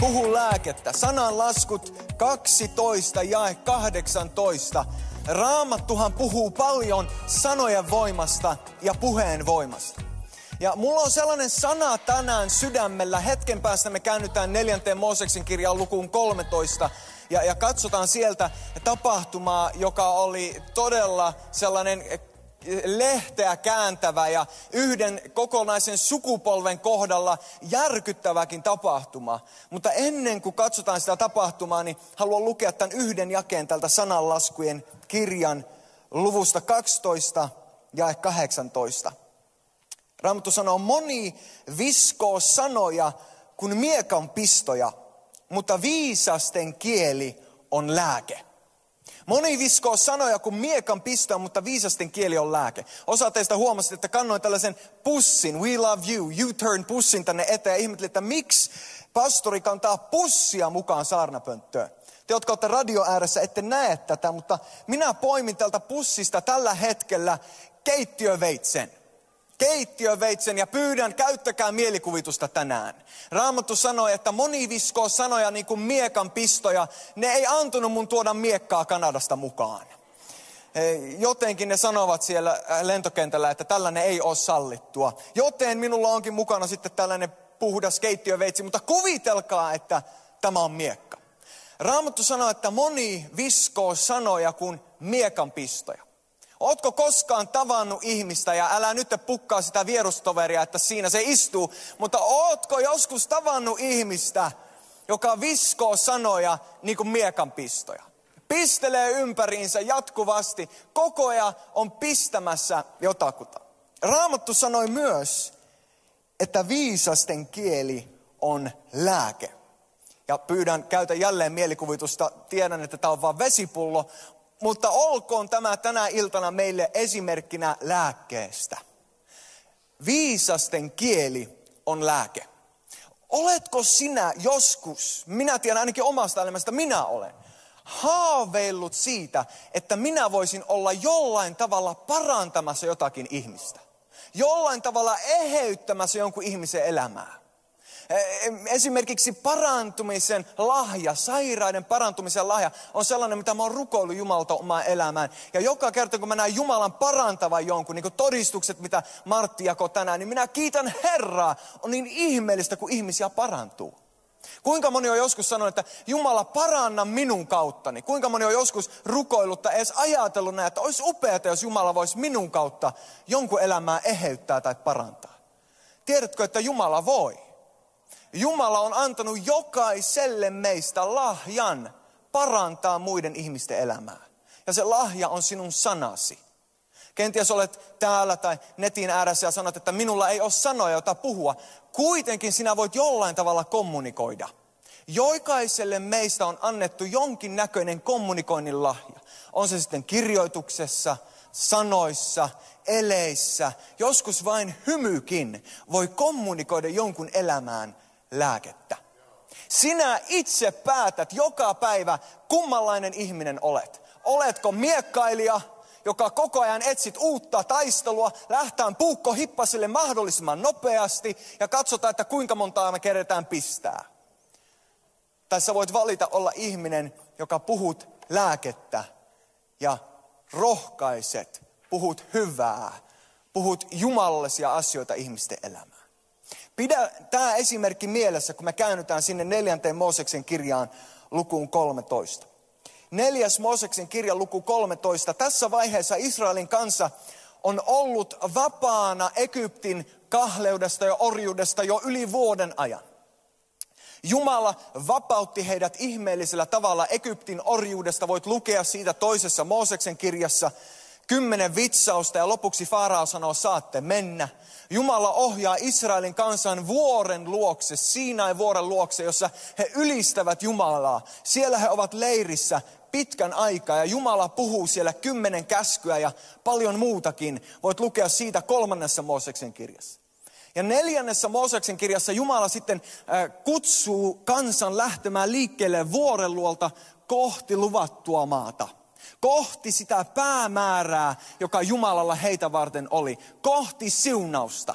Puhu lääkettä. Sanan laskut 12 ja 18. Raamattuhan puhuu paljon sanojen voimasta ja puheen voimasta. Ja mulla on sellainen sana tänään sydämellä. Hetken päästä me käännytään neljänteen Mooseksen kirjaan lukuun 13 ja, ja katsotaan sieltä tapahtumaa, joka oli todella sellainen lehteä kääntävä ja yhden kokonaisen sukupolven kohdalla järkyttäväkin tapahtuma. Mutta ennen kuin katsotaan sitä tapahtumaa, niin haluan lukea tämän yhden jakeen tältä sananlaskujen kirjan luvusta 12 ja 18. Raamattu sanoo, moni viskoo sanoja kuin miekan pistoja, mutta viisasten kieli on lääke. Moni viskoo sanoja kuin miekan pistoja, mutta viisasten kieli on lääke. Osa teistä huomasi, että kannoin tällaisen pussin, we love you, you turn pussin tänne eteen ja että miksi pastori kantaa pussia mukaan saarnapönttöön. Te, jotka olette radio ääressä, ette näe tätä, mutta minä poimin tältä pussista tällä hetkellä keittiöveitsen keittiöveitsen ja pyydän, käyttäkää mielikuvitusta tänään. Raamattu sanoi, että moni viskoo sanoja niin kuin miekan pistoja. Ne ei antunut mun tuoda miekkaa Kanadasta mukaan. Jotenkin ne sanovat siellä äh, lentokentällä, että tällainen ei ole sallittua. Joten minulla onkin mukana sitten tällainen puhdas keittiöveitsi, mutta kuvitelkaa, että tämä on miekka. Raamattu sanoo, että moni viskoo sanoja kuin miekan pistoja. Ootko koskaan tavannut ihmistä, ja älä nyt pukkaa sitä vierustoveria, että siinä se istuu, mutta ootko joskus tavannut ihmistä, joka viskoo sanoja niin kuin miekan pistoja? Pistelee ympäriinsä jatkuvasti, koko ajan on pistämässä jotakuta. Raamattu sanoi myös, että viisasten kieli on lääke. Ja pyydän, käytä jälleen mielikuvitusta. Tiedän, että tämä on vain vesipullo, mutta olkoon tämä tänä iltana meille esimerkkinä lääkkeestä. Viisasten kieli on lääke. Oletko sinä joskus, minä tiedän ainakin omasta elämästä, minä olen, haaveillut siitä, että minä voisin olla jollain tavalla parantamassa jotakin ihmistä. Jollain tavalla eheyttämässä jonkun ihmisen elämää. Esimerkiksi parantumisen lahja, sairaiden parantumisen lahja on sellainen, mitä mä oon rukoillut Jumalta omaan elämään. Ja joka kerta, kun mä näen Jumalan parantavan jonkun, niin kuin todistukset, mitä Martti jakoi tänään, niin minä kiitän Herraa. On niin ihmeellistä, kun ihmisiä parantuu. Kuinka moni on joskus sanonut, että Jumala paranna minun kauttani. Kuinka moni on joskus rukoillut tai edes ajatellut näin, että olisi upeaa, jos Jumala voisi minun kautta jonkun elämää eheyttää tai parantaa. Tiedätkö, että Jumala voi? Jumala on antanut jokaiselle meistä lahjan parantaa muiden ihmisten elämää. Ja se lahja on sinun sanasi. Kenties olet täällä tai netin ääressä ja sanot, että minulla ei ole sanoja, jota puhua. Kuitenkin sinä voit jollain tavalla kommunikoida. Joikaiselle meistä on annettu jonkin näköinen kommunikoinnin lahja. On se sitten kirjoituksessa, sanoissa, eleissä, joskus vain hymykin voi kommunikoida jonkun elämään lääkettä. Sinä itse päätät joka päivä, kummanlainen ihminen olet. Oletko miekkailija, joka koko ajan etsit uutta taistelua, lähtään puukko hippasille mahdollisimman nopeasti ja katsotaan, että kuinka montaa me keretään pistää. Tässä voit valita olla ihminen, joka puhut lääkettä ja rohkaiset, puhut hyvää, puhut jumallisia asioita ihmisten elämään. Pidä tämä esimerkki mielessä, kun me käännytään sinne neljänteen Mooseksen kirjaan lukuun 13. Neljäs Mooseksen kirja luku 13. Tässä vaiheessa Israelin kanssa on ollut vapaana Egyptin kahleudesta ja orjuudesta jo yli vuoden ajan. Jumala vapautti heidät ihmeellisellä tavalla Egyptin orjuudesta. Voit lukea siitä toisessa Mooseksen kirjassa kymmenen vitsausta ja lopuksi Farao sanoo, saatte mennä. Jumala ohjaa Israelin kansan vuoren luokse, Siinain vuoren luokse, jossa he ylistävät Jumalaa. Siellä he ovat leirissä pitkän aikaa ja Jumala puhuu siellä kymmenen käskyä ja paljon muutakin. Voit lukea siitä kolmannessa Mooseksen kirjassa. Ja neljännessä Mooseksen kirjassa Jumala sitten äh, kutsuu kansan lähtemään liikkeelle vuoren luolta kohti luvattua maata – kohti sitä päämäärää, joka Jumalalla heitä varten oli, kohti siunausta.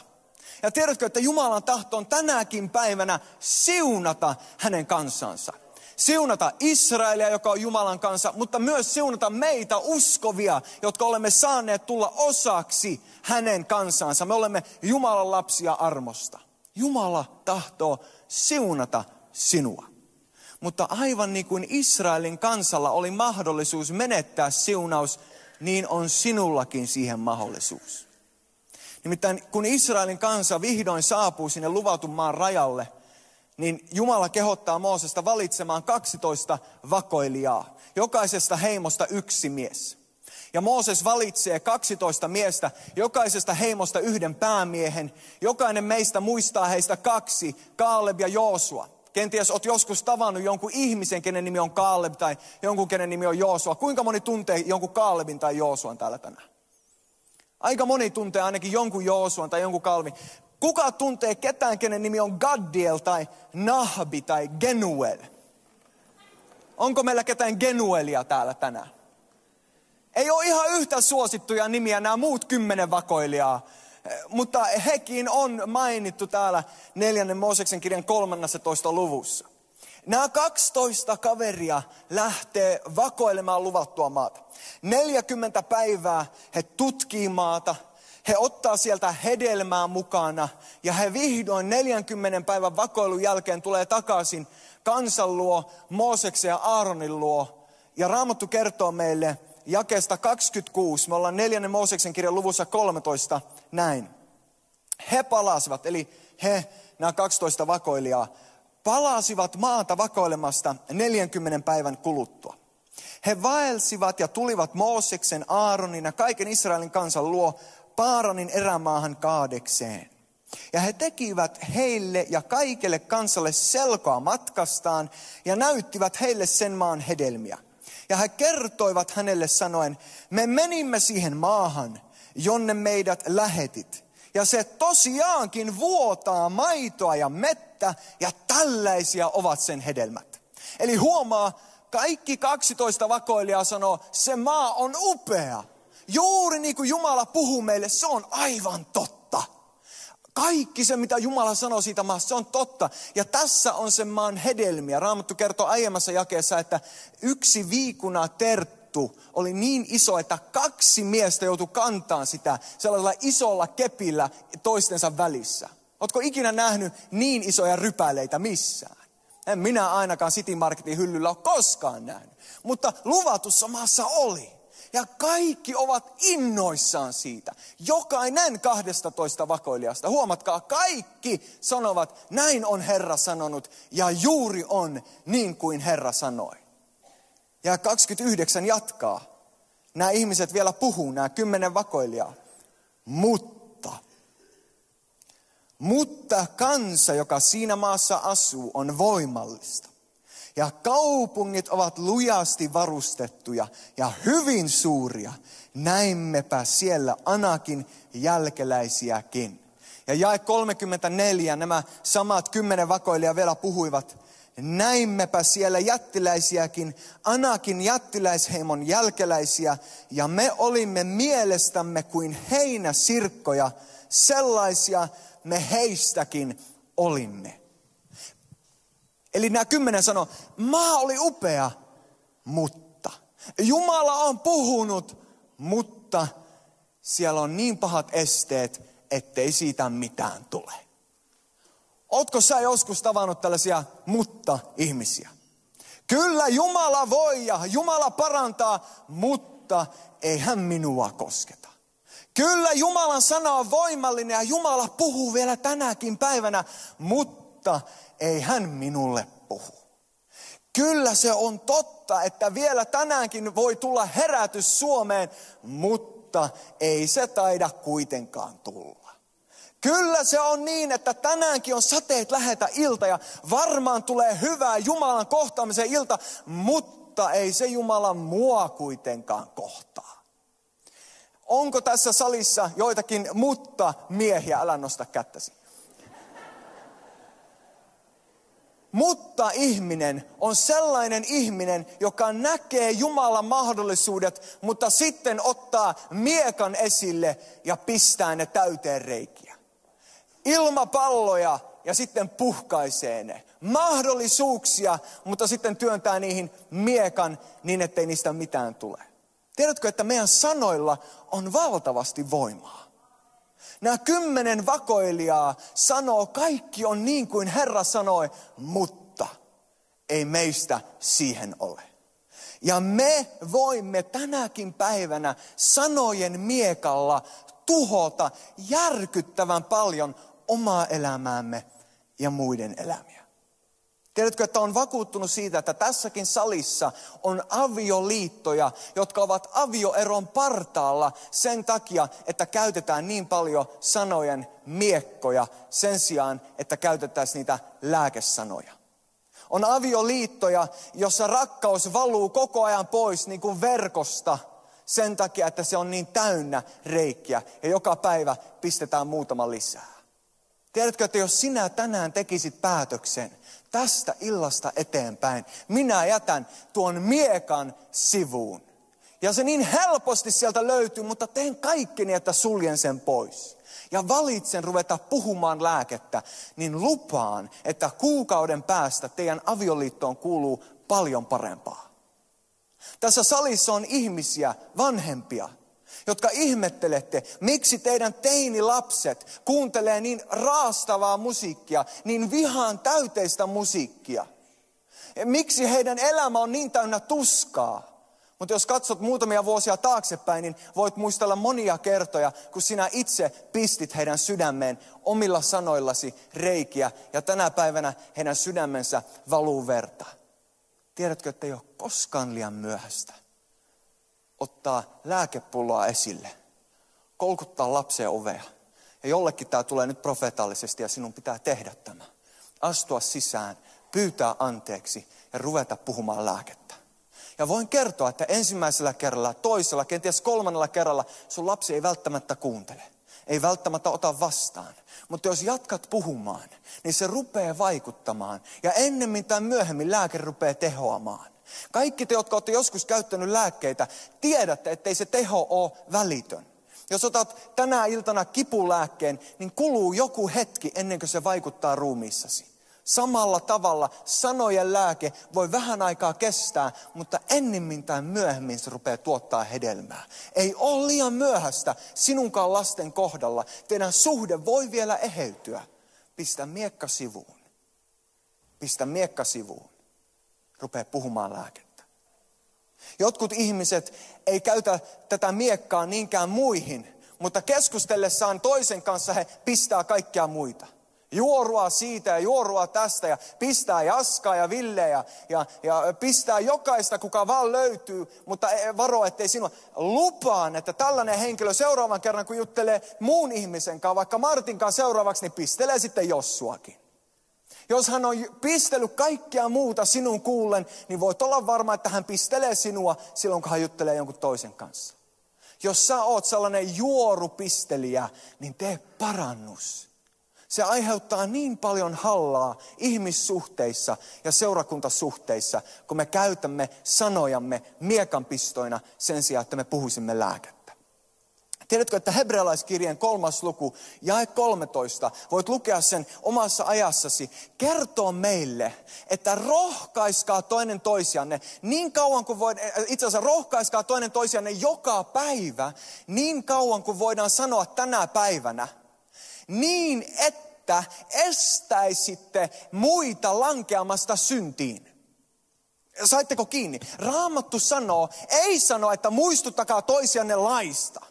Ja tiedätkö, että Jumalan tahto on tänäkin päivänä siunata hänen kansansa. Siunata Israelia, joka on Jumalan kanssa, mutta myös siunata meitä uskovia, jotka olemme saaneet tulla osaksi hänen kansansa. Me olemme Jumalan lapsia armosta. Jumala tahtoo siunata sinua. Mutta aivan niin kuin Israelin kansalla oli mahdollisuus menettää siunaus, niin on sinullakin siihen mahdollisuus. Nimittäin kun Israelin kansa vihdoin saapuu sinne luvatun maan rajalle, niin Jumala kehottaa Moosesta valitsemaan 12 vakoilijaa. Jokaisesta heimosta yksi mies. Ja Mooses valitsee 12 miestä, jokaisesta heimosta yhden päämiehen. Jokainen meistä muistaa heistä kaksi, Kaaleb ja Joosua. Kenties olet joskus tavannut jonkun ihmisen, kenen nimi on Kaaleb tai jonkun, kenen nimi on Joosua. Kuinka moni tuntee jonkun Kaalebin tai Joosuan täällä tänään? Aika moni tuntee ainakin jonkun Joosuan tai jonkun Kalvin. Kuka tuntee ketään, kenen nimi on Gaddiel tai Nahbi tai Genuel? Onko meillä ketään Genuelia täällä tänään? Ei ole ihan yhtä suosittuja nimiä nämä muut kymmenen vakoilijaa, mutta hekin on mainittu täällä neljännen Mooseksen kirjan 13. luvussa. Nämä 12 kaveria lähtee vakoilemaan luvattua maata. 40 päivää he tutkii maata, he ottaa sieltä hedelmää mukana ja he vihdoin 40 päivän vakoilun jälkeen tulee takaisin kansan luo, Mooseksen ja Aaronin luo. Ja Raamattu kertoo meille jakeesta 26, me ollaan neljännen Mooseksen kirjan luvussa 13, näin. He palasivat, eli he, nämä 12 vakoilijaa, palasivat maata vakoilemasta 40 päivän kuluttua. He vaelsivat ja tulivat Mooseksen, Aaronin ja kaiken Israelin kansan luo Paaranin erämaahan kaadekseen. Ja he tekivät heille ja kaikelle kansalle selkoa matkastaan ja näyttivät heille sen maan hedelmiä. Ja he kertoivat hänelle sanoen, me menimme siihen maahan, jonne meidät lähetit. Ja se tosiaankin vuotaa maitoa ja mettä ja tällaisia ovat sen hedelmät. Eli huomaa, kaikki 12 vakoilijaa sanoo, se maa on upea. Juuri niin kuin Jumala puhuu meille, se on aivan totta. Kaikki se, mitä Jumala sanoo siitä maasta, se on totta. Ja tässä on sen maan hedelmiä. Raamattu kertoo aiemmassa jakeessa, että yksi viikuna terttu oli niin iso, että kaksi miestä joutui kantaan sitä sellaisella isolla kepillä toistensa välissä. Oletko ikinä nähnyt niin isoja rypäleitä missään? En minä ainakaan City Marketin hyllyllä ole koskaan nähnyt. Mutta luvatussa maassa oli. Ja kaikki ovat innoissaan siitä. Jokainen 12 vakoilijasta. Huomatkaa, kaikki sanovat, näin on Herra sanonut ja juuri on niin kuin Herra sanoi. Ja 29 jatkaa. Nämä ihmiset vielä puhuu, nämä kymmenen vakoilijaa. Mutta, mutta kansa, joka siinä maassa asuu, on voimallista. Ja kaupungit ovat lujasti varustettuja ja hyvin suuria. Näimmepä siellä Anakin jälkeläisiäkin. Ja jae 34 nämä samat kymmenen vakoilijaa vielä puhuivat. Näimmepä siellä jättiläisiäkin, Anakin jättiläisheimon jälkeläisiä, ja me olimme mielestämme kuin heinäsirkkoja, sellaisia me heistäkin olimme. Eli nämä kymmenen sanoo, maa oli upea, mutta. Jumala on puhunut, mutta siellä on niin pahat esteet, ettei siitä mitään tule. Ootko sä joskus tavannut tällaisia mutta-ihmisiä? Kyllä Jumala voi ja Jumala parantaa, mutta ei hän minua kosketa. Kyllä Jumalan sana on voimallinen ja Jumala puhuu vielä tänäkin päivänä, mutta ei hän minulle puhu. Kyllä se on totta, että vielä tänäänkin voi tulla herätys Suomeen, mutta ei se taida kuitenkaan tulla. Kyllä se on niin, että tänäänkin on sateet lähetä ilta ja varmaan tulee hyvää Jumalan kohtaamisen ilta, mutta ei se Jumala mua kuitenkaan kohtaa. Onko tässä salissa joitakin mutta miehiä, älä nosta kättäsi. Mutta ihminen on sellainen ihminen, joka näkee Jumalan mahdollisuudet, mutta sitten ottaa miekan esille ja pistää ne täyteen reikiä. ilmapalloja ja sitten puhkaisee ne. Mahdollisuuksia, mutta sitten työntää niihin miekan niin, ettei niistä mitään tule. Tiedätkö, että meidän sanoilla on valtavasti voimaa? Nämä kymmenen vakoilijaa sanoo, kaikki on niin kuin Herra sanoi, mutta ei meistä siihen ole. Ja me voimme tänäkin päivänä sanojen miekalla tuhota järkyttävän paljon omaa elämäämme ja muiden elämiä. Tiedätkö, että on vakuuttunut siitä, että tässäkin salissa on avioliittoja, jotka ovat avioeron partaalla sen takia, että käytetään niin paljon sanojen miekkoja sen sijaan, että käytettäisiin niitä lääkesanoja. On avioliittoja, jossa rakkaus valuu koko ajan pois niin kuin verkosta sen takia, että se on niin täynnä reikkiä ja joka päivä pistetään muutama lisää. Tiedätkö, että jos sinä tänään tekisit päätöksen tästä illasta eteenpäin, minä jätän tuon miekan sivuun. Ja se niin helposti sieltä löytyy, mutta teen kaikkeni, että suljen sen pois. Ja valitsen ruveta puhumaan lääkettä, niin lupaan, että kuukauden päästä teidän avioliittoon kuuluu paljon parempaa. Tässä salissa on ihmisiä, vanhempia, jotka ihmettelette, miksi teidän teinilapset kuuntelee niin raastavaa musiikkia, niin vihaan täyteistä musiikkia. Miksi heidän elämä on niin täynnä tuskaa. Mutta jos katsot muutamia vuosia taaksepäin, niin voit muistella monia kertoja, kun sinä itse pistit heidän sydämeen omilla sanoillasi reikiä. Ja tänä päivänä heidän sydämensä valuu verta. Tiedätkö, että ei ole koskaan liian myöhäistä ottaa lääkepulloa esille, kolkuttaa lapseen ovea. Ja jollekin tämä tulee nyt profeetallisesti ja sinun pitää tehdä tämä. Astua sisään, pyytää anteeksi ja ruveta puhumaan lääkettä. Ja voin kertoa, että ensimmäisellä kerralla, toisella, kenties kolmannella kerralla sun lapsi ei välttämättä kuuntele. Ei välttämättä ota vastaan. Mutta jos jatkat puhumaan, niin se rupeaa vaikuttamaan. Ja ennemmin tai myöhemmin lääke rupeaa tehoamaan. Kaikki te, jotka olette joskus käyttänyt lääkkeitä, tiedätte, ettei se teho ole välitön. Jos otat tänä iltana kipulääkkeen, niin kuluu joku hetki ennen kuin se vaikuttaa ruumiissasi. Samalla tavalla sanojen lääke voi vähän aikaa kestää, mutta ennemmin tai myöhemmin se rupeaa tuottaa hedelmää. Ei ole liian myöhäistä sinunkaan lasten kohdalla. Teidän suhde voi vielä eheytyä. Pistä miekka sivuun. Pistä miekka sivuun rupeaa puhumaan lääkettä. Jotkut ihmiset ei käytä tätä miekkaa niinkään muihin, mutta keskustellessaan toisen kanssa he pistää kaikkia muita. Juorua siitä ja juorua tästä ja pistää Jaskaa ja Ville ja, ja, ja pistää jokaista, kuka vaan löytyy, mutta e, varo, ettei sinua. Lupaan, että tällainen henkilö seuraavan kerran, kun juttelee muun ihmisen kanssa, vaikka Martin kanssa seuraavaksi, niin pistelee sitten Jossuakin. Jos hän on pistellyt kaikkea muuta sinun kuullen, niin voit olla varma, että hän pistelee sinua silloin, kun hän juttelee jonkun toisen kanssa. Jos sä oot sellainen juorupistelijä, niin tee parannus. Se aiheuttaa niin paljon hallaa ihmissuhteissa ja seurakuntasuhteissa, kun me käytämme sanojamme miekanpistoina sen sijaan, että me puhuisimme lääkettä. Tiedätkö, että hebrealaiskirjeen kolmas luku, jae 13, voit lukea sen omassa ajassasi, kertoo meille, että rohkaiskaa toinen toisianne niin kauan kuin voidaan, itse asiassa rohkaiskaa toinen toisianne joka päivä, niin kauan kuin voidaan sanoa tänä päivänä, niin että estäisitte muita lankeamasta syntiin. Saitteko kiinni? Raamattu sanoo, ei sano, että muistuttakaa toisianne laista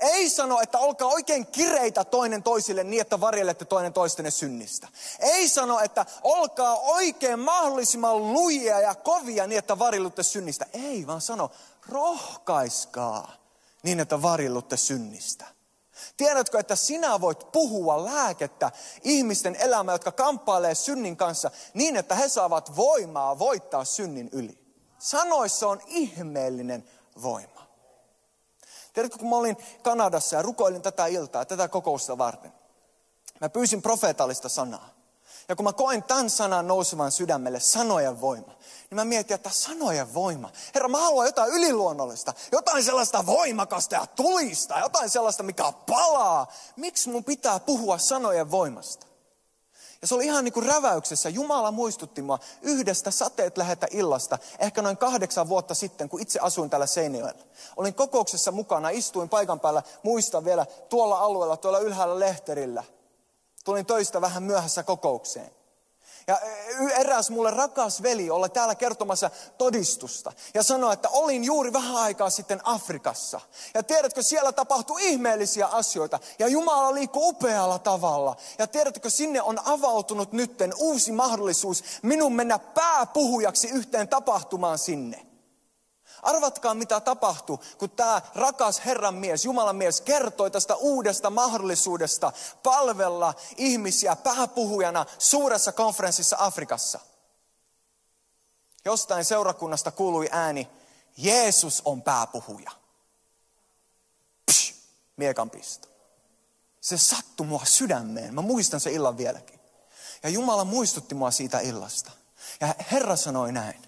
ei sano, että olkaa oikein kireitä toinen toisille niin, että varjelette toinen toistenne synnistä. Ei sano, että olkaa oikein mahdollisimman lujia ja kovia niin, että varjelutte synnistä. Ei, vaan sano, rohkaiskaa niin, että varjelutte synnistä. Tiedätkö, että sinä voit puhua lääkettä ihmisten elämään, jotka kamppailee synnin kanssa niin, että he saavat voimaa voittaa synnin yli. Sanoissa on ihmeellinen voima. Tiedätkö, kun mä olin Kanadassa ja rukoilin tätä iltaa, tätä kokousta varten. Mä pyysin profeetallista sanaa. Ja kun mä koin tämän sanan nousevan sydämelle, sanojen voima, niin mä mietin, että sanojen voima. Herra, mä haluan jotain yliluonnollista, jotain sellaista voimakasta ja tulista, jotain sellaista, mikä palaa. Miksi mun pitää puhua sanojen voimasta? Ja se oli ihan niin kuin räväyksessä. Jumala muistutti mua yhdestä sateet lähetä illasta, ehkä noin kahdeksan vuotta sitten, kun itse asuin täällä Seinäjoella. Olin kokouksessa mukana, istuin paikan päällä, muistan vielä, tuolla alueella, tuolla ylhäällä lehterillä. Tulin töistä vähän myöhässä kokoukseen. Ja eräs mulle rakas veli olla täällä kertomassa todistusta. Ja sanoi, että olin juuri vähän aikaa sitten Afrikassa. Ja tiedätkö, siellä tapahtui ihmeellisiä asioita. Ja Jumala liikkuu upealla tavalla. Ja tiedätkö, sinne on avautunut nytten uusi mahdollisuus minun mennä pääpuhujaksi yhteen tapahtumaan sinne. Arvatkaa mitä tapahtui, kun tämä rakas Herran mies, Jumalan mies, kertoi tästä uudesta mahdollisuudesta palvella ihmisiä pääpuhujana suuressa konferenssissa Afrikassa. Jostain seurakunnasta kuului ääni, Jeesus on pääpuhuja. Psh, miekan pisto. Se sattui mua sydämeen. Mä muistan se illan vieläkin. Ja Jumala muistutti mua siitä illasta. Ja Herra sanoi näin.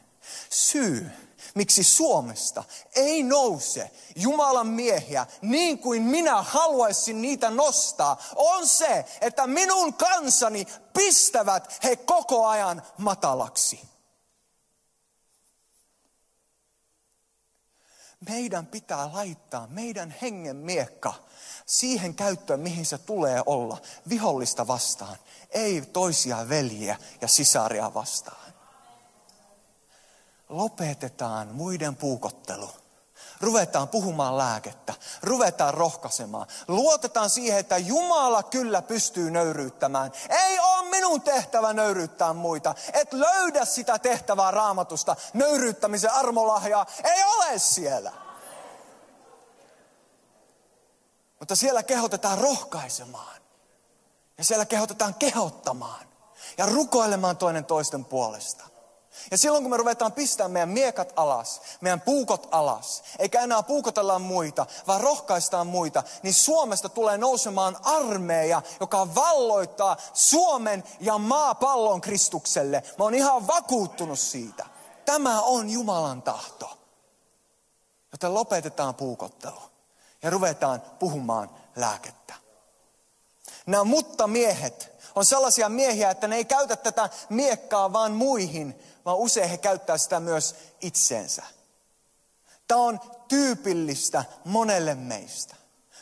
Syy, miksi Suomesta ei nouse Jumalan miehiä niin kuin minä haluaisin niitä nostaa, on se, että minun kansani pistävät he koko ajan matalaksi. Meidän pitää laittaa meidän hengen miekka siihen käyttöön, mihin se tulee olla, vihollista vastaan, ei toisia veljiä ja sisaria vastaan lopetetaan muiden puukottelu. Ruvetaan puhumaan lääkettä, ruvetaan rohkaisemaan. Luotetaan siihen, että Jumala kyllä pystyy nöyryyttämään. Ei ole minun tehtävä nöyryyttää muita. Et löydä sitä tehtävää raamatusta, nöyryyttämisen armolahjaa. Ei ole siellä. Mutta siellä kehotetaan rohkaisemaan. Ja siellä kehotetaan kehottamaan. Ja rukoilemaan toinen toisten puolesta. Ja silloin kun me ruvetaan pistämään meidän miekat alas, meidän puukot alas, eikä enää puukotella muita, vaan rohkaistaan muita, niin Suomesta tulee nousemaan armeija, joka valloittaa Suomen ja maapallon Kristukselle. Mä oon ihan vakuuttunut siitä. Tämä on Jumalan tahto. Joten lopetetaan puukottelu ja ruvetaan puhumaan lääkettä. Nämä mutta miehet on sellaisia miehiä, että ne ei käytä tätä miekkaa vaan muihin, vaan usein he käyttää sitä myös itseensä. Tämä on tyypillistä monelle meistä.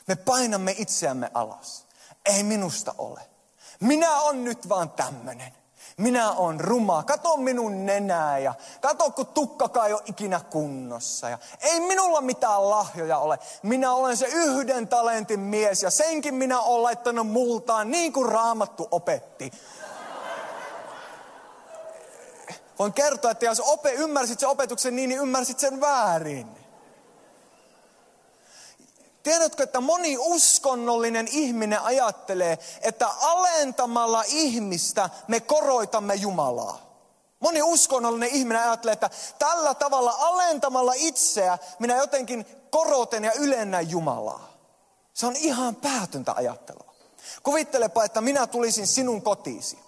Me painamme itseämme alas. Ei minusta ole. Minä on nyt vaan tämmönen. Minä on ruma. Kato minun nenää ja kato kun tukkakaan ei ole ikinä kunnossa. Ja ei minulla mitään lahjoja ole. Minä olen se yhden talentin mies ja senkin minä olen laittanut multaan niin kuin raamattu opetti. Voin kertoa, että jos ope, ymmärsit sen opetuksen niin, niin ymmärsit sen väärin. Tiedätkö, että moni uskonnollinen ihminen ajattelee, että alentamalla ihmistä me koroitamme Jumalaa. Moni uskonnollinen ihminen ajattelee, että tällä tavalla alentamalla itseä minä jotenkin koroten ja ylennän Jumalaa. Se on ihan päätöntä ajattelua. Kuvittelepa, että minä tulisin sinun kotiisi.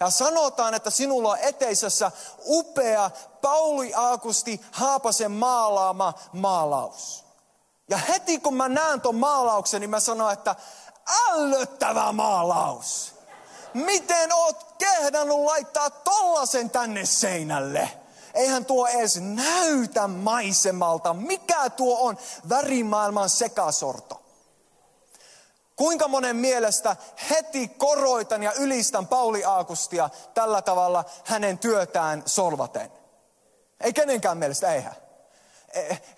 Ja sanotaan, että sinulla on eteisessä upea Pauli Aakusti Haapasen maalaama maalaus. Ja heti kun mä näen ton maalauksen, niin mä sanon, että ällöttävä maalaus. Miten oot kehdannut laittaa tollasen tänne seinälle? Eihän tuo edes näytä maisemalta. Mikä tuo on värimaailman sekasorto? Kuinka monen mielestä heti koroitan ja ylistän Pauli Aakustia tällä tavalla hänen työtään solvaten? Ei kenenkään mielestä, eihän.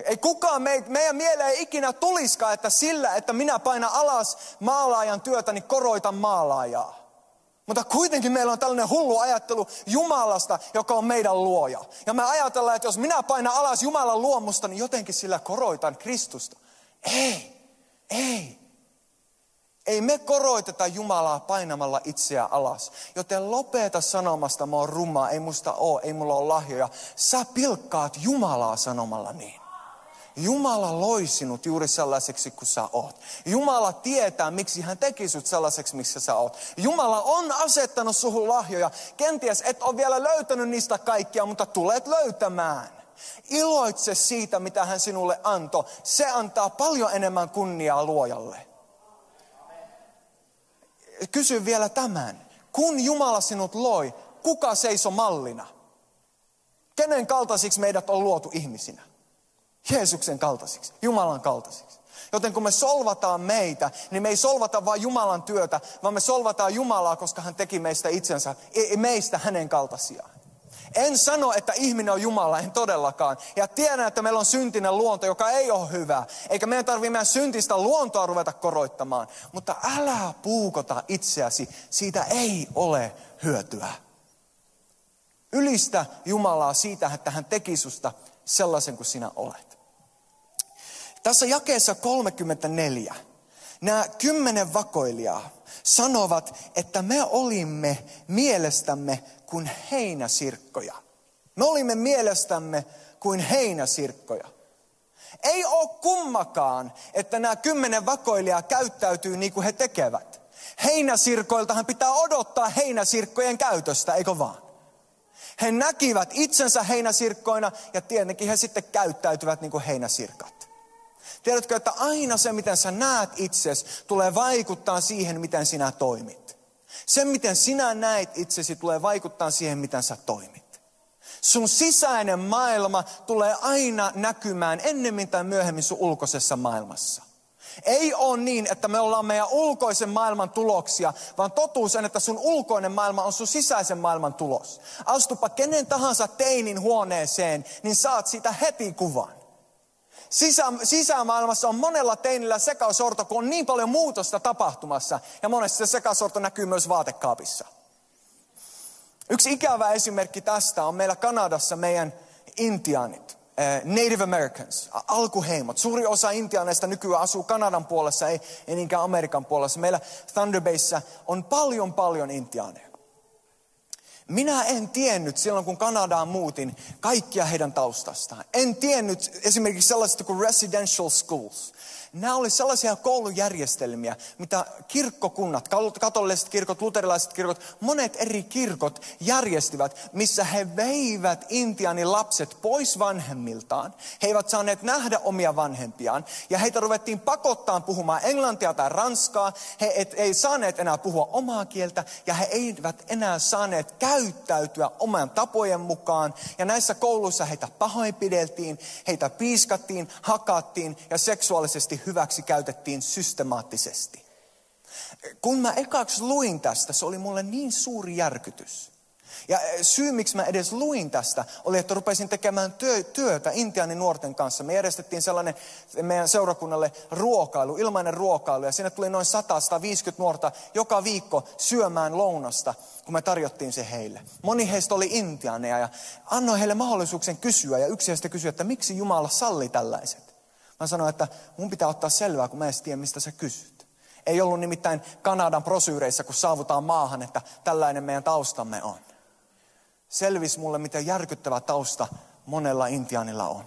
Ei kukaan, me, meidän mieleen ei ikinä tuliskaan, että sillä, että minä painan alas maalaajan työtä, niin koroitan maalaajaa. Mutta kuitenkin meillä on tällainen hullu ajattelu Jumalasta, joka on meidän luoja. Ja me ajatellaan, että jos minä painan alas Jumalan luomusta, niin jotenkin sillä koroitan Kristusta. Ei, ei. Ei me koroiteta Jumalaa painamalla itseä alas. Joten lopeta sanomasta, mä oon ruma, ei musta oo, ei mulla ole lahjoja. Sä pilkkaat Jumalaa sanomalla niin. Jumala loi sinut juuri sellaiseksi kuin sä oot. Jumala tietää, miksi hän teki sut sellaiseksi, missä sä oot. Jumala on asettanut suhun lahjoja. Kenties et ole vielä löytänyt niistä kaikkia, mutta tulet löytämään. Iloitse siitä, mitä hän sinulle antoi. Se antaa paljon enemmän kunniaa luojalle. Kysy vielä tämän. Kun Jumala sinut loi, kuka seisoi mallina? Kenen kaltaisiksi meidät on luotu ihmisinä? Jeesuksen kaltaisiksi, Jumalan kaltaisiksi. Joten kun me solvataan meitä, niin me ei solvata vain Jumalan työtä, vaan me solvataan Jumalaa, koska hän teki meistä itsensä, meistä hänen kaltaisiaan. En sano, että ihminen on Jumala, en todellakaan. Ja tiedän, että meillä on syntinen luonto, joka ei ole hyvä. Eikä meidän tarvitse meidän syntistä luontoa ruveta koroittamaan. Mutta älä puukota itseäsi, siitä ei ole hyötyä. Ylistä Jumalaa siitä, että hän teki susta sellaisen kuin sinä olet. Tässä jakeessa 34 nämä kymmenen vakoilijaa sanovat, että me olimme mielestämme kuin heinäsirkkoja. Me olimme mielestämme kuin heinäsirkkoja. Ei ole kummakaan, että nämä kymmenen vakoilijaa käyttäytyy niin kuin he tekevät. Heinäsirkoiltahan pitää odottaa heinäsirkkojen käytöstä, eikö vaan? He näkivät itsensä heinäsirkkoina ja tietenkin he sitten käyttäytyvät niin kuin heinäsirkat. Tiedätkö, että aina se, miten sä näet itsesi, tulee vaikuttaa siihen, miten sinä toimit. Se, miten sinä näet itsesi, tulee vaikuttaa siihen, miten sä toimit. Sun sisäinen maailma tulee aina näkymään ennemmin tai myöhemmin sun ulkoisessa maailmassa. Ei ole niin, että me ollaan meidän ulkoisen maailman tuloksia, vaan totuus on, että sun ulkoinen maailma on sun sisäisen maailman tulos. Astupa kenen tahansa teinin huoneeseen, niin saat siitä heti kuvan. Sisä, sisämaailmassa on monella teinillä sekasorto, kun on niin paljon muutosta tapahtumassa. Ja monesti se sekasorto näkyy myös vaatekaapissa. Yksi ikävä esimerkki tästä on meillä Kanadassa meidän intiaanit. Eh, Native Americans, alkuheimot. Suuri osa intiaaneista nykyään asuu Kanadan puolessa, ei, ei niinkään Amerikan puolessa. Meillä Thunder Bayssä on paljon paljon intiaaneja. Minä en tiennyt silloin, kun Kanadaan muutin, kaikkia heidän taustastaan. En tiennyt esimerkiksi sellaista kuin residential schools. Nämä olivat sellaisia koulujärjestelmiä, mitä kirkkokunnat, katoliset kirkot, luterilaiset kirkot, monet eri kirkot järjestivät, missä he veivät intianin lapset pois vanhemmiltaan. He eivät saaneet nähdä omia vanhempiaan ja heitä ruvettiin pakottaa puhumaan englantia tai ranskaa. He et, ei saaneet enää puhua omaa kieltä ja he eivät enää saaneet käyttäytyä oman tapojen mukaan. Ja näissä kouluissa heitä pahoinpideltiin, heitä piiskattiin, hakattiin ja seksuaalisesti hyväksi käytettiin systemaattisesti. Kun mä ekaksi luin tästä, se oli mulle niin suuri järkytys. Ja syy, miksi mä edes luin tästä, oli, että rupesin tekemään työ, työtä Intianin nuorten kanssa. Me järjestettiin sellainen meidän seurakunnalle ruokailu, ilmainen ruokailu. Ja sinne tuli noin 100-150 nuorta joka viikko syömään lounasta, kun me tarjottiin se heille. Moni heistä oli intianeja ja annoin heille mahdollisuuksen kysyä. Ja yksi heistä kysyi, että miksi Jumala salli tällaiset. Mä sanoin, että mun pitää ottaa selvää, kun mä en tiedä, mistä sä kysyt. Ei ollut nimittäin Kanadan prosyyreissä, kun saavutaan maahan, että tällainen meidän taustamme on. Selvisi mulle, miten järkyttävä tausta monella intianilla on.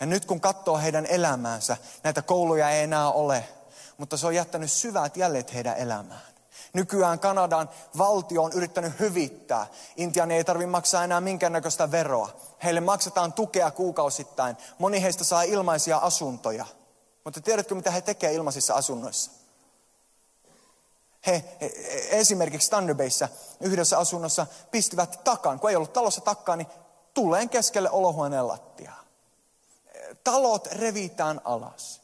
Ja nyt kun katsoo heidän elämäänsä, näitä kouluja ei enää ole, mutta se on jättänyt syvät jäljet heidän elämään. Nykyään Kanadan valtio on yrittänyt hyvittää. Intian ei tarvitse maksaa enää minkäännäköistä veroa. Heille maksetaan tukea kuukausittain. Moni heistä saa ilmaisia asuntoja. Mutta tiedätkö, mitä he tekevät ilmaisissa asunnoissa? He, he esimerkiksi Thunderbayssä yhdessä asunnossa pistivät takan. Kun ei ollut talossa takkaa, niin tuleen keskelle olohuoneen lattiaa. Talot revitään alas.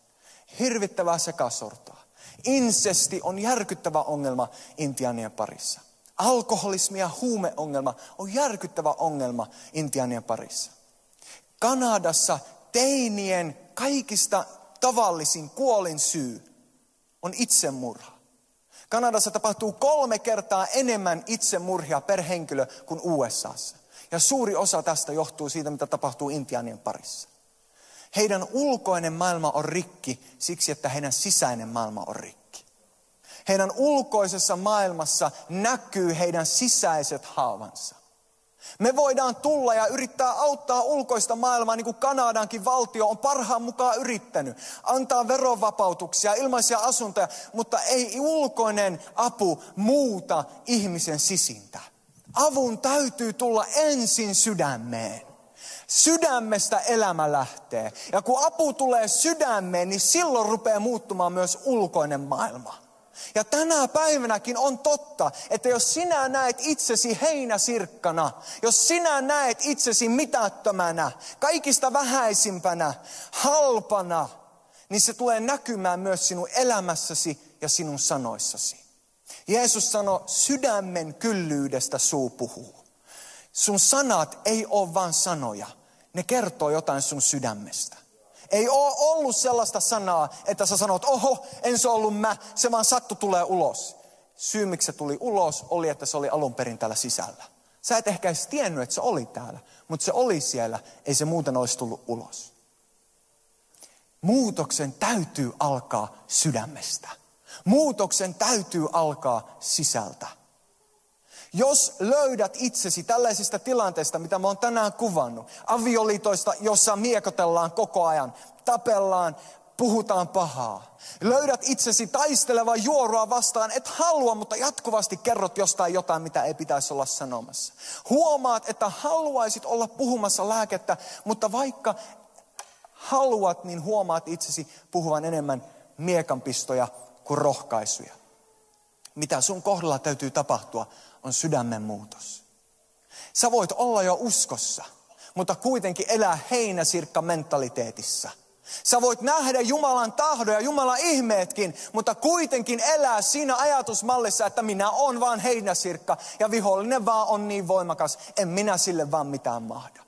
Hirvittävää sekasortoa. Insesti on järkyttävä ongelma intianien parissa. Alkoholismi ja huumeongelma on järkyttävä ongelma intianien parissa. Kanadassa teinien kaikista tavallisin kuolin syy on itsemurha. Kanadassa tapahtuu kolme kertaa enemmän itsemurhia per henkilö kuin USAssa. Ja suuri osa tästä johtuu siitä, mitä tapahtuu intianien parissa. Heidän ulkoinen maailma on rikki siksi, että heidän sisäinen maailma on rikki. Heidän ulkoisessa maailmassa näkyy heidän sisäiset haavansa. Me voidaan tulla ja yrittää auttaa ulkoista maailmaa, niin kuin Kanadankin valtio on parhaan mukaan yrittänyt. Antaa verovapautuksia, ilmaisia asuntoja, mutta ei ulkoinen apu muuta ihmisen sisintä. Avun täytyy tulla ensin sydämeen. Sydämestä elämä lähtee. Ja kun apu tulee sydämeen, niin silloin rupeaa muuttumaan myös ulkoinen maailma. Ja tänä päivänäkin on totta, että jos sinä näet itsesi heinäsirkkana, jos sinä näet itsesi mitättömänä, kaikista vähäisimpänä, halpana, niin se tulee näkymään myös sinun elämässäsi ja sinun sanoissasi. Jeesus sanoi, sydämen kyllyydestä suu puhuu. Sun sanat ei ole vain sanoja, ne kertoo jotain sun sydämestä. Ei ole ollut sellaista sanaa, että sä sanot, oho, en se ollut mä, se vaan sattu tulee ulos. Syy, miksi se tuli ulos, oli, että se oli alun perin täällä sisällä. Sä et ehkä edes tiennyt, että se oli täällä, mutta se oli siellä, ei se muuten olisi tullut ulos. Muutoksen täytyy alkaa sydämestä. Muutoksen täytyy alkaa sisältä. Jos löydät itsesi tällaisista tilanteista, mitä mä oon tänään kuvannut, avioliitoista, jossa miekotellaan koko ajan, tapellaan, puhutaan pahaa. Löydät itsesi taistelevan juorua vastaan, et halua, mutta jatkuvasti kerrot jostain jotain, mitä ei pitäisi olla sanomassa. Huomaat, että haluaisit olla puhumassa lääkettä, mutta vaikka haluat, niin huomaat itsesi puhuvan enemmän miekanpistoja kuin rohkaisuja. Mitä sun kohdalla täytyy tapahtua, on sydämen muutos. Sä voit olla jo uskossa, mutta kuitenkin elää heinäsirkka mentaliteetissa. Sä voit nähdä Jumalan tahdon ja Jumalan ihmeetkin, mutta kuitenkin elää siinä ajatusmallissa, että minä on vaan heinäsirkka ja vihollinen vaan on niin voimakas, en minä sille vaan mitään mahda.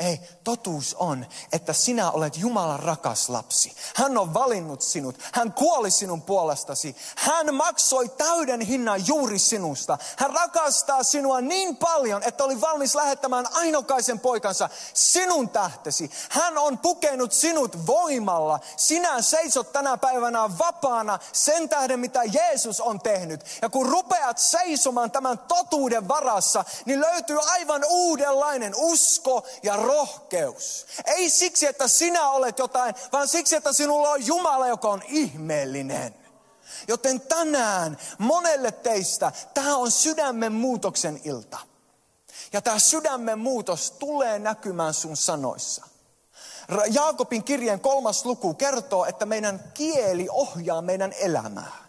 Ei, totuus on, että sinä olet Jumalan rakas lapsi. Hän on valinnut sinut. Hän kuoli sinun puolestasi. Hän maksoi täyden hinnan juuri sinusta. Hän rakastaa sinua niin paljon, että oli valmis lähettämään ainokaisen poikansa sinun tähtesi. Hän on pukenut sinut voimalla. Sinä seisot tänä päivänä vapaana sen tähden, mitä Jeesus on tehnyt. Ja kun rupeat seisomaan tämän totuuden varassa, niin löytyy aivan uudenlainen usko ja rohkeus. Ei siksi, että sinä olet jotain, vaan siksi, että sinulla on Jumala, joka on ihmeellinen. Joten tänään monelle teistä tämä on sydämen muutoksen ilta. Ja tämä sydämen muutos tulee näkymään sun sanoissa. Jaakobin kirjeen kolmas luku kertoo, että meidän kieli ohjaa meidän elämää.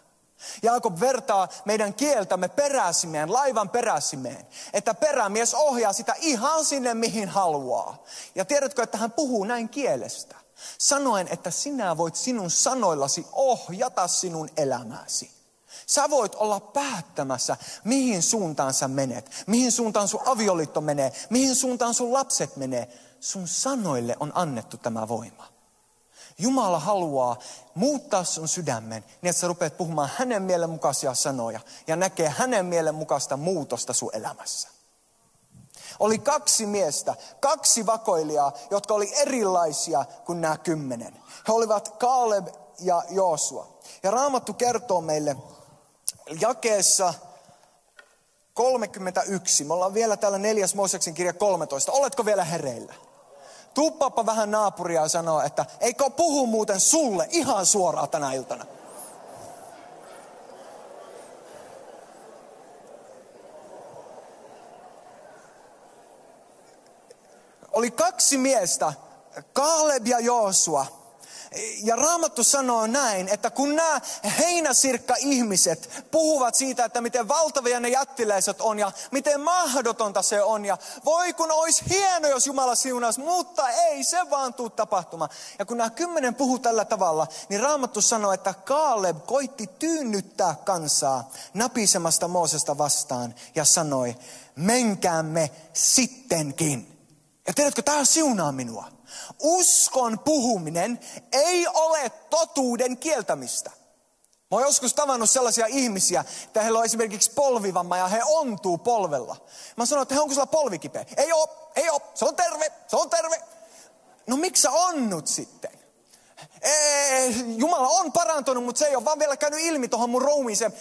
Jaakob vertaa meidän kieltämme peräsimeen, laivan peräsimeen. Että perämies ohjaa sitä ihan sinne, mihin haluaa. Ja tiedätkö, että hän puhuu näin kielestä. Sanoen, että sinä voit sinun sanoillasi ohjata sinun elämääsi. Sä voit olla päättämässä, mihin suuntaan sä menet, mihin suuntaan sun avioliitto menee, mihin suuntaan sun lapset menee. Sun sanoille on annettu tämä voima. Jumala haluaa muuttaa sun sydämen niin, että sä rupeat puhumaan hänen mielen mukaisia sanoja ja näkee hänen mielen mukaista muutosta sun elämässä. Oli kaksi miestä, kaksi vakoilijaa, jotka oli erilaisia kuin nämä kymmenen. He olivat Kaaleb ja Joosua. Ja Raamattu kertoo meille jakeessa 31. Me ollaan vielä täällä neljäs Mooseksen kirja 13. Oletko vielä hereillä? Tuppapa vähän naapuria ja sanoa, että eikö puhu muuten sulle ihan suoraan tänä iltana. Oli kaksi miestä, Kaaleb ja Joosua ja Raamattu sanoo näin, että kun nämä heinäsirkka-ihmiset puhuvat siitä, että miten valtavia ne jättiläiset on ja miten mahdotonta se on. Ja voi kun olisi hieno, jos Jumala siunaisi, mutta ei se vaan tule tapahtumaan. Ja kun nämä kymmenen puhuu tällä tavalla, niin Raamattu sanoo, että Kaaleb koitti tyynnyttää kansaa napisemasta Moosesta vastaan ja sanoi, menkäämme sittenkin. Ja tiedätkö, tämä siunaa minua. Uskon puhuminen ei ole totuuden kieltämistä. Mä oon joskus tavannut sellaisia ihmisiä, että heillä on esimerkiksi polvivamma ja he ontuu polvella. Mä sanon, että he onko sulla polvikipeä? Ei oo, ei oo, se on terve, se on terve. No miksi sä onnut sitten? Jumala on parantunut, mutta se ei ole vaan vielä käynyt ilmi tuohon mun ruumiiseen.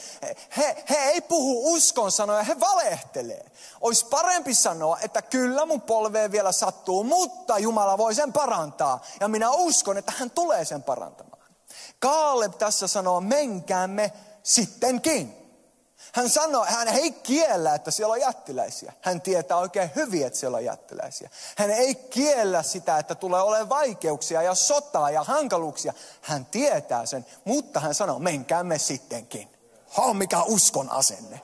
He, he ei puhu uskon sanoja, he valehtelee. Olisi parempi sanoa, että kyllä mun polveen vielä sattuu, mutta Jumala voi sen parantaa. Ja minä uskon, että hän tulee sen parantamaan. Kaaleb tässä sanoo, menkäämme sittenkin. Hän sanoi, hän ei kiellä, että siellä on jättiläisiä. Hän tietää oikein hyvin, että siellä on jättiläisiä. Hän ei kiellä sitä, että tulee olemaan vaikeuksia ja sotaa ja hankaluuksia. Hän tietää sen, mutta hän sanoo, menkäämme sittenkin. Ha, mikä uskon asenne.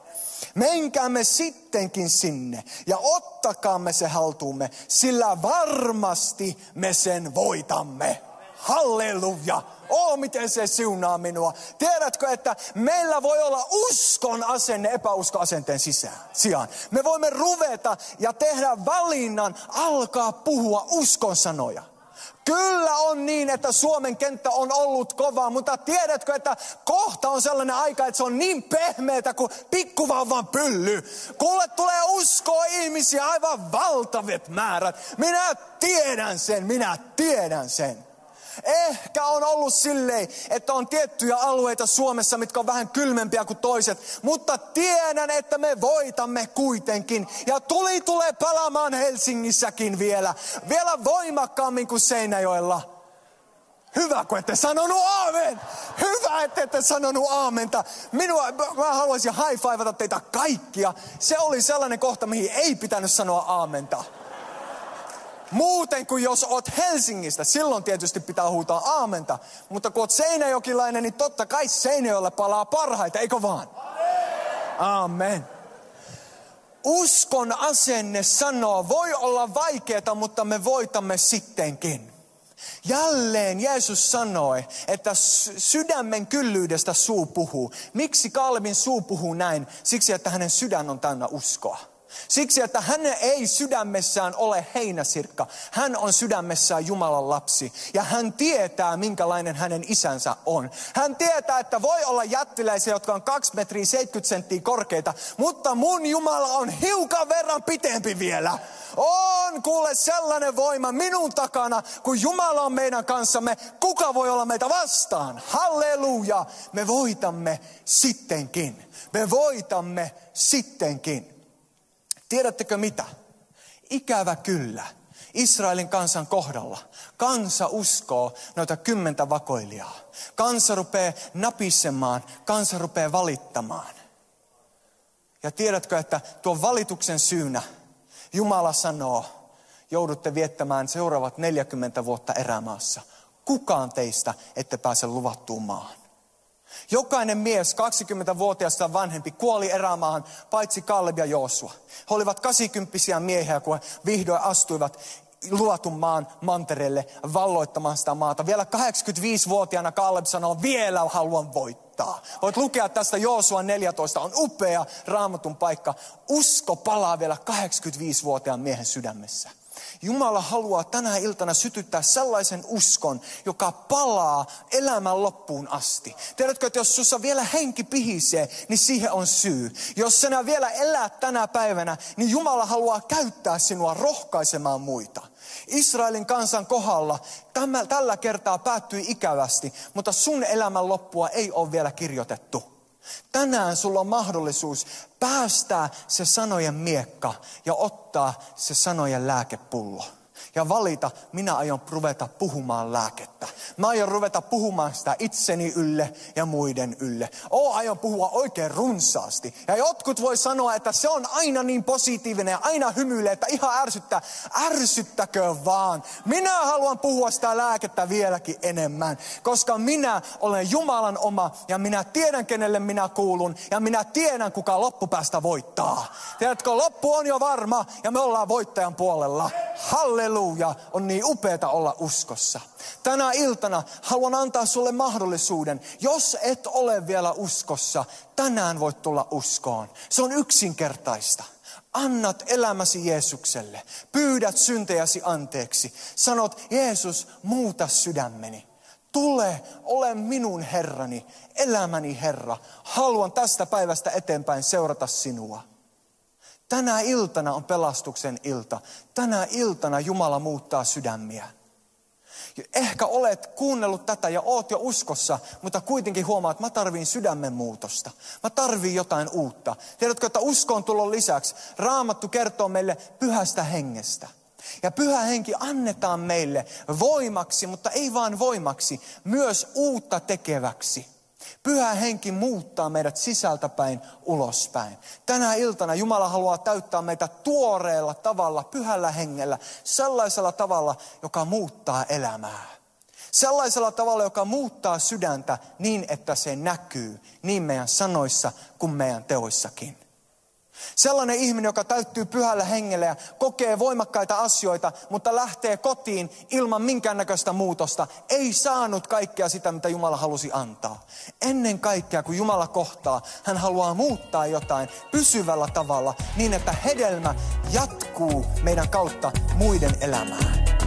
Menkäämme sittenkin sinne ja ottakaamme se haltuumme, sillä varmasti me sen voitamme. Halleluja! Oh, miten se siunaa minua. Tiedätkö, että meillä voi olla uskon asenne epäuskoasenteen sisään, sijaan. Me voimme ruveta ja tehdä valinnan alkaa puhua uskon sanoja. Kyllä on niin, että Suomen kenttä on ollut kova, mutta tiedätkö, että kohta on sellainen aika, että se on niin pehmeätä kuin pikkuvauvan pylly. Kuule tulee uskoa ihmisiä aivan valtavat määrät. Minä tiedän sen, minä tiedän sen. Ehkä on ollut silleen, että on tiettyjä alueita Suomessa, mitkä on vähän kylmempiä kuin toiset. Mutta tiedän, että me voitamme kuitenkin. Ja tuli tulee palamaan Helsingissäkin vielä. Vielä voimakkaammin kuin Seinäjoella. Hyvä, kun ette sanonut aamen. Hyvä, että ette sanonut aamenta. Minua, mä haluaisin high teitä kaikkia. Se oli sellainen kohta, mihin ei pitänyt sanoa aamenta. Muuten kuin jos oot Helsingistä, silloin tietysti pitää huutaa aamenta. Mutta kun oot Seinäjokilainen, niin totta kai Seinäjoelle palaa parhaita, eikö vaan? Amen. Uskon asenne sanoo, voi olla vaikeaa, mutta me voitamme sittenkin. Jälleen Jeesus sanoi, että sydämen kyllyydestä suu puhuu. Miksi Kalvin suu puhuu näin? Siksi, että hänen sydän on täynnä uskoa. Siksi, että hän ei sydämessään ole heinäsirkka. Hän on sydämessään Jumalan lapsi. Ja hän tietää, minkälainen hänen isänsä on. Hän tietää, että voi olla jättiläisiä, jotka on 2 metriä 70 senttiä korkeita. Mutta mun Jumala on hiukan verran pitempi vielä. On kuule sellainen voima minun takana, kun Jumala on meidän kanssamme. Kuka voi olla meitä vastaan? Halleluja! Me voitamme sittenkin. Me voitamme sittenkin. Tiedättekö mitä? Ikävä kyllä. Israelin kansan kohdalla. Kansa uskoo noita kymmentä vakoilijaa. Kansa rupeaa napissemaan, kansa rupeaa valittamaan. Ja tiedätkö, että tuon valituksen syynä Jumala sanoo, joudutte viettämään seuraavat 40 vuotta erämaassa. Kukaan teistä ette pääse luvattuun maahan. Jokainen mies, 20-vuotiaasta vanhempi, kuoli erämaahan, paitsi Kaleb ja Joosua. He olivat 80 miehiä, kun he vihdoin astuivat luotun maan mantereelle valloittamaan sitä maata. Vielä 85-vuotiaana Kaleb sanoo, vielä haluan voittaa. Voit lukea tästä Joosua 14, on upea raamatun paikka. Usko palaa vielä 85-vuotiaan miehen sydämessä. Jumala haluaa tänä iltana sytyttää sellaisen uskon, joka palaa elämän loppuun asti. Tiedätkö, että jos sussa vielä henki pihisee, niin siihen on syy. Jos sinä vielä elät tänä päivänä, niin Jumala haluaa käyttää sinua rohkaisemaan muita. Israelin kansan kohdalla tämä, tällä kertaa päättyi ikävästi, mutta sun elämän loppua ei ole vielä kirjoitettu. Tänään sulla on mahdollisuus päästää se sanojen miekka ja ottaa se sanojen lääkepullo ja valita, minä aion ruveta puhumaan lääkettä. Mä aion ruveta puhumaan sitä itseni ylle ja muiden ylle. O, aion puhua oikein runsaasti. Ja jotkut voi sanoa, että se on aina niin positiivinen ja aina hymyilee, että ihan ärsyttää. Ärsyttäkö vaan. Minä haluan puhua sitä lääkettä vieläkin enemmän, koska minä olen Jumalan oma ja minä tiedän, kenelle minä kuulun ja minä tiedän, kuka loppupäästä voittaa. Tiedätkö, loppu on jo varma ja me ollaan voittajan puolella. Halleluja halleluja, on niin upeata olla uskossa. Tänä iltana haluan antaa sulle mahdollisuuden, jos et ole vielä uskossa, tänään voit tulla uskoon. Se on yksinkertaista. Annat elämäsi Jeesukselle, pyydät syntejäsi anteeksi, sanot Jeesus, muuta sydämeni. Tule, ole minun Herrani, elämäni Herra. Haluan tästä päivästä eteenpäin seurata sinua. Tänä iltana on pelastuksen ilta. Tänä iltana Jumala muuttaa sydämiä. Ehkä olet kuunnellut tätä ja oot jo uskossa, mutta kuitenkin huomaat, että mä tarviin sydämen muutosta. Mä tarviin jotain uutta. Tiedätkö, että usko on tullut lisäksi. Raamattu kertoo meille pyhästä hengestä. Ja pyhä henki annetaan meille voimaksi, mutta ei vaan voimaksi, myös uutta tekeväksi. Pyhä henki muuttaa meidät sisältäpäin ulospäin. Tänä iltana Jumala haluaa täyttää meitä tuoreella tavalla, pyhällä hengellä, sellaisella tavalla, joka muuttaa elämää. Sellaisella tavalla, joka muuttaa sydäntä niin, että se näkyy niin meidän sanoissa kuin meidän teoissakin. Sellainen ihminen, joka täyttyy pyhällä hengellä ja kokee voimakkaita asioita, mutta lähtee kotiin ilman minkäännäköistä muutosta, ei saanut kaikkea sitä, mitä Jumala halusi antaa. Ennen kaikkea, kun Jumala kohtaa, hän haluaa muuttaa jotain pysyvällä tavalla niin, että hedelmä jatkuu meidän kautta muiden elämään.